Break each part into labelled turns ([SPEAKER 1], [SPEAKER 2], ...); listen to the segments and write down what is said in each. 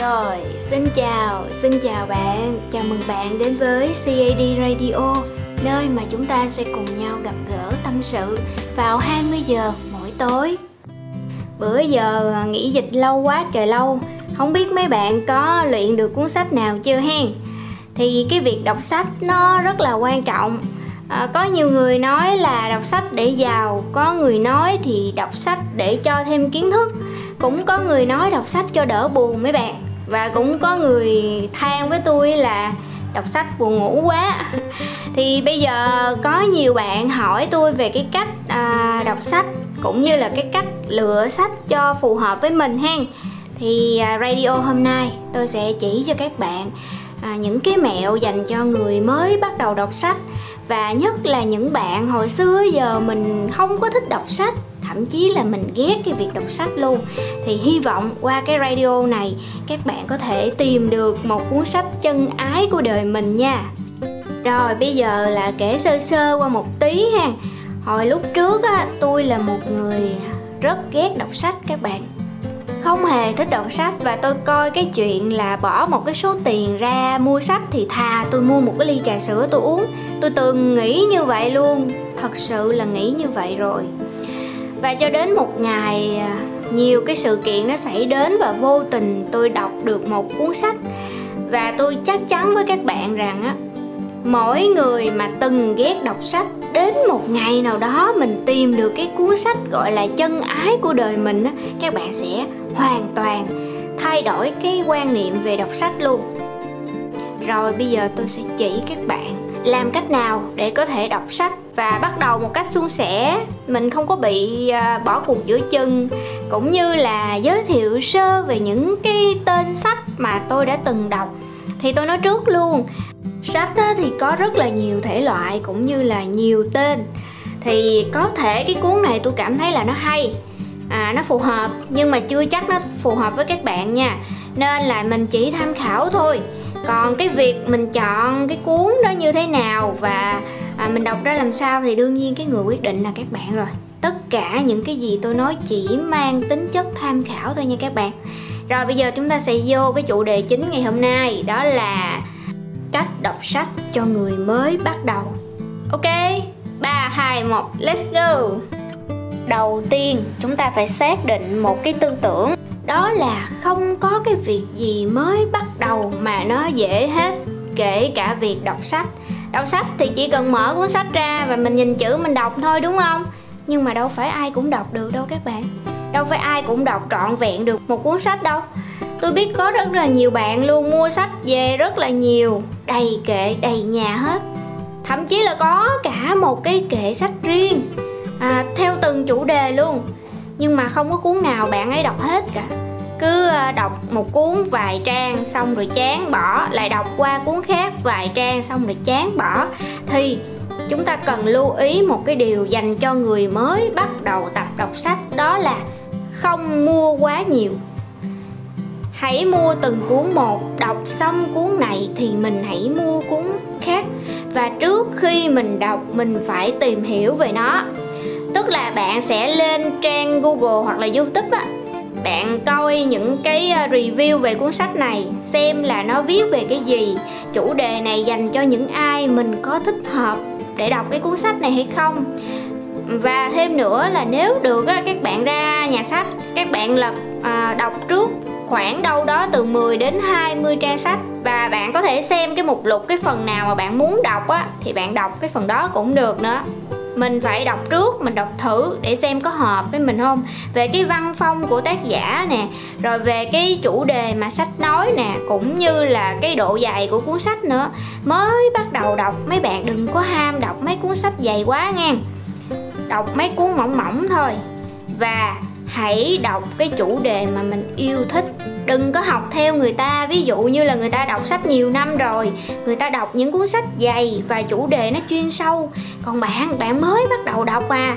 [SPEAKER 1] Rồi, xin chào, xin chào bạn. Chào mừng bạn đến với CAD Radio Nơi mà chúng ta sẽ cùng nhau gặp gỡ tâm sự vào 20 giờ mỗi tối. Bữa giờ à, nghỉ dịch lâu quá trời lâu. Không biết mấy bạn có luyện được cuốn sách nào chưa hen? Thì cái việc đọc sách nó rất là quan trọng. À, Có nhiều người nói là đọc sách để giàu Có người nói thì đọc sách để cho thêm kiến thức. Cũng có người nói đọc sách cho đỡ buồn mấy bạn và cũng có người than với tôi là đọc sách buồn ngủ quá. Thì bây giờ có nhiều bạn hỏi tôi về cái cách à, đọc sách cũng như là cái cách lựa sách cho phù hợp với mình hen. Thì à, radio hôm nay tôi sẽ chỉ cho các bạn à, những cái mẹo dành cho người mới bắt đầu đọc sách. Và nhất là những bạn hồi xưa giờ mình không có thích đọc sách thậm chí là mình ghét cái việc đọc sách luôn. Thì hy vọng qua cái radio này, các bạn có thể tìm được một cuốn sách chân ái của đời mình nha. Rồi, bây giờ là kể sơ sơ qua một tí ha. Hồi lúc trước á, tôi là một người rất ghét đọc sách các bạn. Không hề thích đọc sách và tôi coi cái chuyện là bỏ một cái số tiền ra mua sách thì thà tôi mua một cái ly trà sữa tôi uống. Tôi từng nghĩ như vậy luôn. Thật sự là nghĩ như vậy rồi và cho đến một ngày à, nhiều cái sự kiện nó xảy đến và vô tình tôi đọc được một cuốn sách. Và tôi chắc chắn với các bạn rằng á, mỗi người mà từng ghét đọc sách, đến một ngày nào đó mình tìm được cái cuốn sách gọi là chân ái của đời mình á, các bạn sẽ hoàn toàn thay đổi cái quan niệm về đọc sách luôn. Rồi bây giờ tôi sẽ chỉ các bạn làm cách nào để có thể đọc sách và bắt đầu một cách suôn sẻ? Mình không có bị à, bỏ cuộc giữa chừng. Cũng như là giới thiệu sơ về những cái tên sách mà tôi đã từng đọc. Thì tôi nói trước luôn sách thì có rất là nhiều thể loại cũng như là nhiều tên. Thì có thể cái cuốn này tôi cảm thấy là nó hay à, nó phù hợp nhưng mà chưa chắc nó phù hợp với các bạn nha. Nên là mình chỉ tham khảo thôi còn cái việc mình chọn cái cuốn đó như thế nào và à, mình đọc ra làm sao thì đương nhiên cái người quyết định là các bạn rồi. Tất cả những cái gì tôi nói chỉ mang tính chất tham khảo thôi nha các bạn. Rồi bây giờ chúng ta sẽ vô cái chủ đề chính ngày hôm nay đó là cách đọc sách cho người mới bắt đầu. Ok 3, 2, 1, let's go. Đầu tiên chúng ta phải xác định một cái tư tưởng đó là không có cái việc gì mới bắt đầu mà nó dễ hết kể cả việc đọc sách. Đọc sách thì chỉ cần mở cuốn sách ra và mình nhìn chữ mình đọc thôi đúng không? Nhưng mà đâu phải ai cũng đọc được đâu các bạn. Đâu phải ai cũng đọc trọn vẹn được một cuốn sách đâu. Tôi biết có rất là nhiều bạn luôn mua sách về rất là nhiều đầy kệ đầy nhà hết. Thậm chí là có cả một cái kệ sách riêng à, theo từng chủ đề luôn. Nhưng mà không có cuốn nào bạn ấy đọc hết cả cứ ờ, đọc một cuốn vài trang xong rồi chán bỏ, lại đọc qua cuốn khác vài trang xong rồi chán bỏ. Thì chúng ta cần lưu ý một cái điều dành cho người mới bắt đầu tập đọc sách, đó là không mua quá nhiều. Hãy mua từng cuốn một, đọc xong cuốn này thì mình hãy mua cuốn khác. Và trước khi mình đọc, mình phải tìm hiểu về nó. Tức là bạn sẽ lên trang google hoặc là youtube á bạn coi những cái ờ, review về cuốn sách này xem là nó viết về cái gì. Chủ đề này dành cho những ai mình có thích hợp để đọc cái cuốn sách này hay không. Và thêm nữa là nếu được á, các bạn ra nhà sách các bạn lật à, đọc trước khoảng đâu đó từ 10 đến 20 trang sách và bạn có thể xem cái mục lục cái phần nào mà bạn muốn đọc á thì bạn đọc cái phần đó cũng được nữa mình phải đọc trước, mình đọc thử để xem có hợp với mình không. Về cái văn phong của tác giả nè, rồi về cái chủ đề mà sách nói nè, cũng như là cái độ dài của cuốn sách nữa. Mới bắt đầu đọc, mấy bạn đừng có ham đọc mấy cuốn sách dày quá nha. Đọc mấy cuốn mỏng mỏng thôi. Và hãy đọc cái chủ đề mà mình yêu thích đừng có học theo người ta. Ví dụ như là người ta đọc sách nhiều năm rồi, người ta đọc những cuốn sách dày và chủ đề nó chuyên sâu. Còn bạn bạn mới bắt đầu đọc à.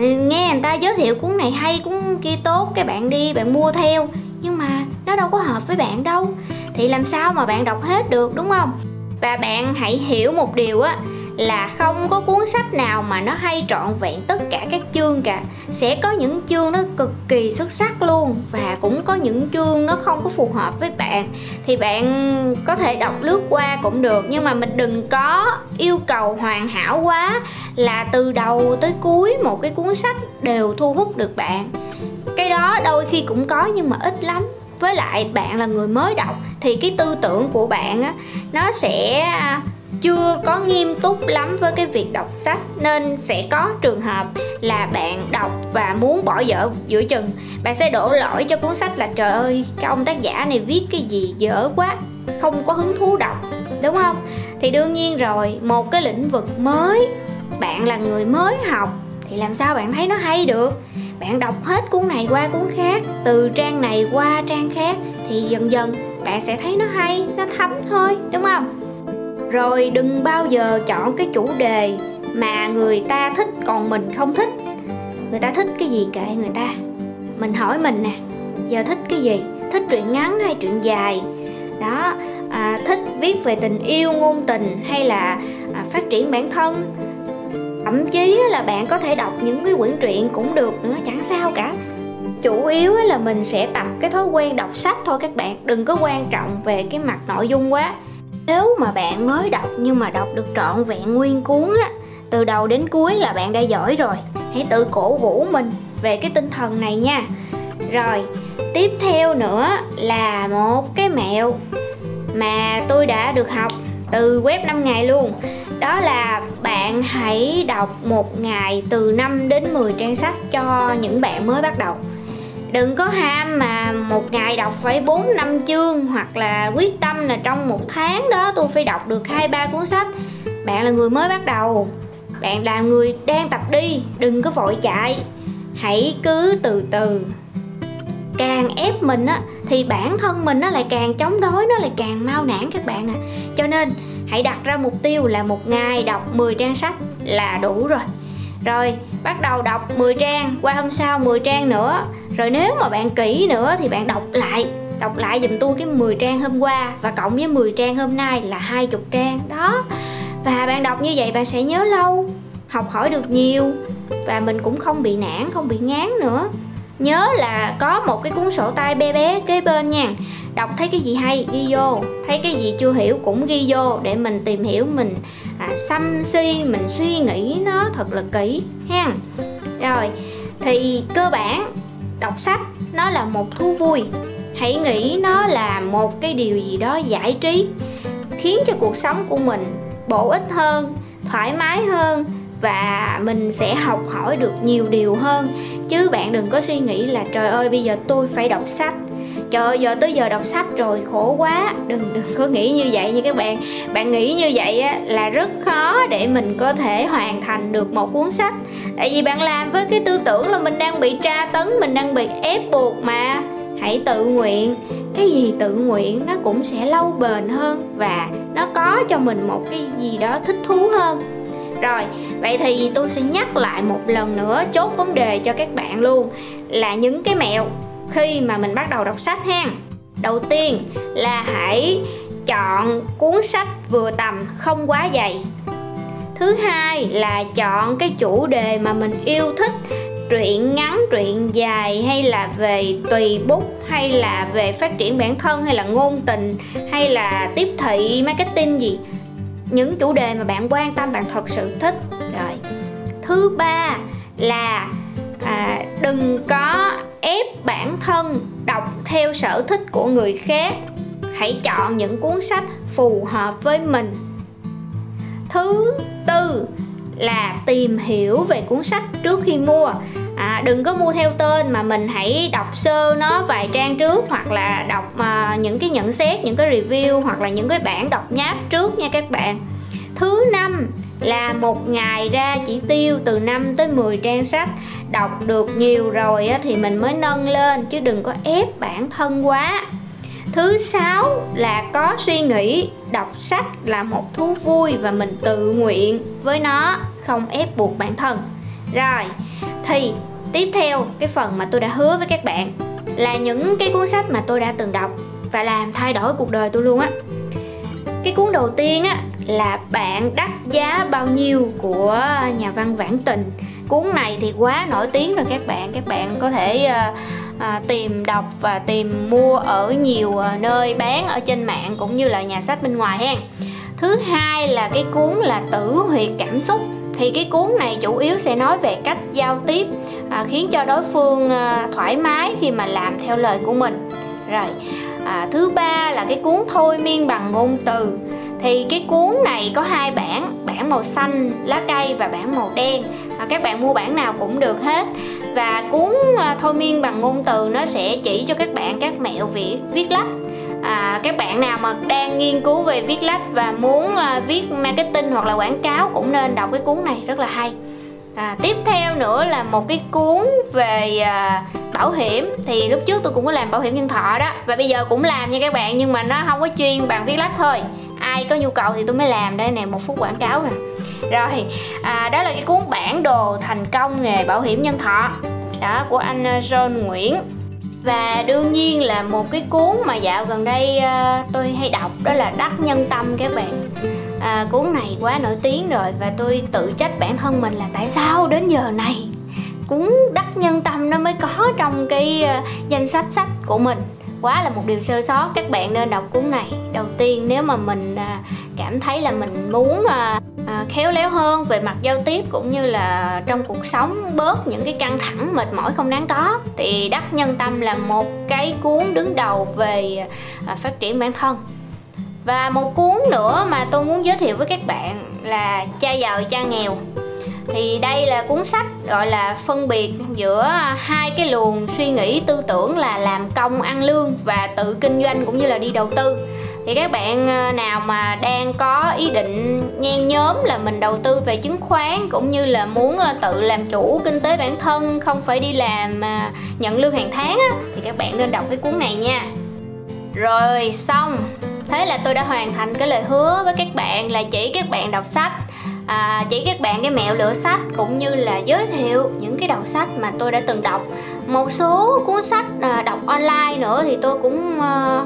[SPEAKER 1] Nghe người ta giới thiệu cuốn này hay, cuốn kia tốt, cái bạn đi, bạn mua theo. Nhưng mà nó đâu có hợp với bạn đâu. Thì làm sao mà bạn đọc hết được, đúng không? Và bạn hãy hiểu một điều á là không có cuốn sách nào mà nó hay trọn vẹn tất cả các chương cả. Sẽ có những chương nó cực kỳ xuất sắc luôn và cũng có những chương nó không có phù hợp với bạn. Thì bạn có thể đọc lướt qua cũng được, nhưng mà mình đừng có yêu cầu hoàn hảo quá là từ đầu tới cuối một cái cuốn sách đều thu hút được bạn. Cái đó đôi khi cũng có nhưng mà ít lắm. Với lại bạn là người mới đọc thì cái tư tưởng của bạn á, nó sẽ chưa có nghiêm túc lắm với cái việc đọc sách, nên sẽ có trường hợp là bạn đọc và muốn bỏ dở giữa chừng. Bạn sẽ đổ lỗi cho cuốn sách là, trời ơi, cái ông tác giả này viết cái gì dở quá, không có hứng thú đọc. Đúng không? Thì đương nhiên rồi, một cái lĩnh vực mới, bạn là người mới học, thì làm sao bạn thấy nó hay được? Bạn đọc hết cuốn này qua cuốn khác, từ trang này qua trang khác, thì dần dần bạn sẽ thấy nó hay, nó thấm thôi, đúng không? Rồi đừng bao giờ chọn cái chủ đề mà người ta thích còn mình không thích. Người ta thích cái gì kệ người ta. Mình hỏi mình nè giờ thích cái gì? Thích truyện ngắn hay truyện dài? Đó à, thích viết về tình yêu ngôn tình hay là à, phát triển bản thân? Thậm chí là bạn có thể đọc những cái quyển truyện cũng được nữa chẳng sao cả. Chủ yếu là mình sẽ tập cái thói quen đọc sách thôi các bạn đừng có quan trọng về cái mặt nội dung quá nếu mà bạn mới đọc nhưng mà đọc được trọn vẹn nguyên cuốn á, từ đầu đến cuối là bạn đã giỏi rồi. Hãy tự cổ vũ mình về cái tinh thần này nha. Rồi, tiếp theo nữa là một cái mẹo mà tôi đã được học từ web 5 ngày luôn. Đó là bạn hãy đọc một ngày từ 5 đến 10 trang sách cho những bạn mới bắt đầu đừng có ham mà một ngày đọc phải 4 năm chương hoặc là quyết tâm là trong một tháng đó tôi phải đọc được hai, ba cuốn sách. Bạn là người mới bắt đầu. Bạn là người đang tập đi, đừng có vội chạy. Hãy cứ từ từ. Càng ép mình á, thì bản thân mình nó lại càng chống đối, nó lại càng mau nản các bạn à cho nên hãy đặt ra mục tiêu là một ngày đọc 10 trang sách là đủ rồi rồi, bắt đầu đọc 10 trang, qua hôm sau 10 trang nữa. Rồi nếu mà bạn kỹ nữa thì bạn đọc lại đọc lại dùm tôi cái 10 trang hôm qua và cộng với 10 trang hôm nay là 20 trang. Đó, và bạn đọc như vậy bạn sẽ nhớ lâu, học hỏi được nhiều và mình cũng không bị nản, không bị ngán nữa nhớ là có một cái cuốn sổ tay bé bé kế bên nha. Đọc thấy cái gì hay ghi vô. Thấy cái gì chưa hiểu cũng ghi vô để mình tìm hiểu mình à, xăm si mình suy nghĩ nó thật là kỹ ha. Rồi thì cơ bản đọc sách nó là một thú vui. Hãy nghĩ nó là một cái điều gì đó giải trí khiến cho cuộc sống của mình bổ ích hơn thoải mái hơn và mình sẽ học hỏi được nhiều điều hơn. Chứ bạn đừng có suy nghĩ là trời ơi bây giờ tôi phải đọc sách. Trời ơi giờ tới giờ đọc sách rồi khổ quá. Đừng đừng có nghĩ như vậy nha các bạn. Bạn nghĩ như vậy á, là rất khó để mình có thể hoàn thành được một cuốn sách. Tại vì bạn làm với cái tư tưởng là mình đang bị tra tấn mình đang bị ép buộc mà. Hãy tự nguyện. Cái gì tự nguyện nó cũng sẽ lâu bền hơn và nó có cho mình một cái gì đó thích thú hơn rồi. Vậy thì tôi sẽ nhắc lại một lần nữa chốt vấn đề cho các bạn luôn là những cái mẹo khi mà mình bắt đầu đọc sách ha. Đầu tiên là hãy chọn cuốn sách vừa tầm, không quá dày. Thứ hai là chọn cái chủ đề mà mình yêu thích, truyện ngắn, truyện dài, hay là về tùy bút, hay là về phát triển bản thân, hay là ngôn tình, hay là tiếp thị, marketing gì những chủ đề mà bạn quan tâm bạn thật sự thích. Rồi thứ ba là à, đừng có ép bản thân đọc theo sở thích của người khác. Hãy chọn những cuốn sách phù hợp với mình. Thứ tư là tìm hiểu về cuốn sách trước khi mua à, đừng có mua theo tên mà mình hãy đọc sơ nó vài trang trước hoặc là đọc à, những cái nhận xét những cái review hoặc là những cái bản đọc nháp trước nha các bạn. Thứ năm là một ngày ra chỉ tiêu từ 5 tới 10 trang sách. Đọc được nhiều rồi thì mình mới nâng lên chứ đừng có ép bản thân quá. Thứ sáu là có suy nghĩ. Đọc sách là một thú vui và mình tự nguyện với nó không ép buộc bản thân. Rồi thì tiếp theo cái phần mà tôi đã hứa với các bạn là những cái cuốn sách mà tôi đã từng đọc và làm thay đổi cuộc đời tôi luôn á. Cái cuốn đầu tiên á là bạn đắt giá bao nhiêu của nhà văn Vãn Tình. Cuốn này thì quá nổi tiếng rồi các bạn. Các bạn có thể uh, à, tìm đọc và tìm mua ở nhiều ờ, nơi bán ở trên mạng cũng như là nhà sách bên ngoài ha thứ hai là cái cuốn là tử huyệt cảm xúc thì cái cuốn này chủ yếu sẽ nói về cách giao tiếp à, khiến cho đối phương à, thoải mái khi mà làm theo lời của mình. Rồi à, thứ ba là cái cuốn thôi miên bằng ngôn từ. Thì cái cuốn này có hai bản bản màu xanh lá cây và bản màu đen. À, các bạn mua bản nào cũng được hết. Và cuốn à, thôi miên bằng ngôn từ nó sẽ chỉ cho các bạn các mẹo viết viết lách à, các bạn nào mà đang nghiên cứu về viết lách và muốn à, viết marketing hoặc là quảng cáo cũng nên đọc cái cuốn này rất là hay. À, tiếp theo nữa là một cái cuốn về à, bảo hiểm. Thì lúc trước tôi cũng có làm bảo hiểm nhân thọ đó và bây giờ cũng làm nha các bạn nhưng mà nó không có chuyên bằng viết lách thôi. Ai có nhu cầu thì tôi mới làm đây nè một phút quảng cáo nè. Rồi à, đó là cái cuốn bản đồ thành công nghề bảo hiểm nhân thọ đó của anh à, John Nguyễn và đương nhiên là một cái cuốn mà dạo gần đây uh, tôi hay đọc đó là đắc nhân tâm các bạn. À, cuốn này quá nổi tiếng rồi và tôi tự trách bản thân mình là tại sao đến giờ này cuốn đắc nhân tâm nó mới có trong cái uh, danh sách sách của mình. Quá là một điều sơ sót các bạn nên đọc cuốn này. Đầu tiên nếu mà mình uh, cảm thấy là mình muốn uh, à, khéo léo hơn về mặt giao tiếp cũng như là trong cuộc sống bớt những cái căng thẳng mệt mỏi không đáng có. Thì đắc nhân tâm là một cái cuốn đứng đầu về à, phát triển bản thân. Và một cuốn nữa mà tôi muốn giới thiệu với các bạn là cha giàu cha nghèo. Thì đây là cuốn sách gọi là phân biệt giữa hai cái luồng suy nghĩ tư tưởng là làm công ăn lương và tự kinh doanh cũng như là đi đầu tư thì các bạn ờ, nào mà đang có ý định nhen nhóm là mình đầu tư về chứng khoán cũng như là muốn ờ, tự làm chủ kinh tế bản thân không phải đi làm ờ, nhận lương hàng tháng á, thì các bạn nên đọc cái cuốn này nha. Rồi xong. Thế là tôi đã hoàn thành cái lời hứa với các bạn là chỉ các bạn đọc sách à, chỉ các bạn cái mẹo lựa sách cũng như là giới thiệu những cái đầu sách mà tôi đã từng đọc. Một số cuốn sách à, đọc online nữa thì tôi cũng à,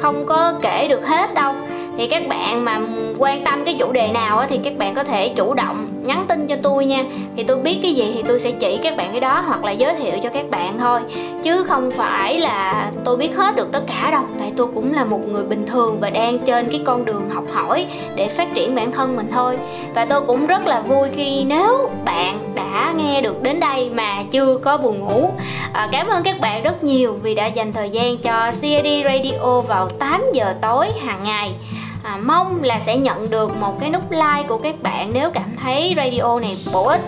[SPEAKER 1] không có kể được hết đâu. Thì các bạn mà quan tâm cái chủ đề nào thì các bạn có thể chủ động nhắn tin cho tôi nha. Thì tôi biết cái gì thì tôi sẽ chỉ các bạn cái đó hoặc là giới thiệu cho các bạn thôi. Chứ không phải là tôi biết hết được tất cả đâu. Tại tôi cũng là một người bình thường và đang trên cái con đường học hỏi để phát triển bản thân mình thôi. Và tôi cũng rất là vui khi nếu bạn đã nghe được đến đây mà chưa có buồn ngủ. À, cảm ơn các bạn rất nhiều vì đã dành thời gian cho CAD Radio vào 8 giờ tối hàng ngày. À, mong là sẽ nhận được một cái nút like của các bạn nếu cảm thấy radio này bổ ích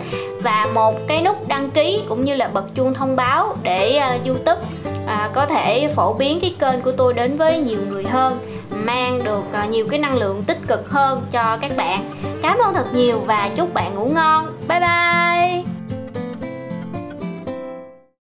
[SPEAKER 1] và một cái nút đăng ký cũng như là bật chuông thông báo để uh, youtube uh, có thể phổ biến cái kênh của tôi đến với nhiều người hơn mang được uh, nhiều cái năng lượng tích cực hơn cho các bạn. Cảm ơn thật nhiều và chúc bạn ngủ ngon. Bye bye!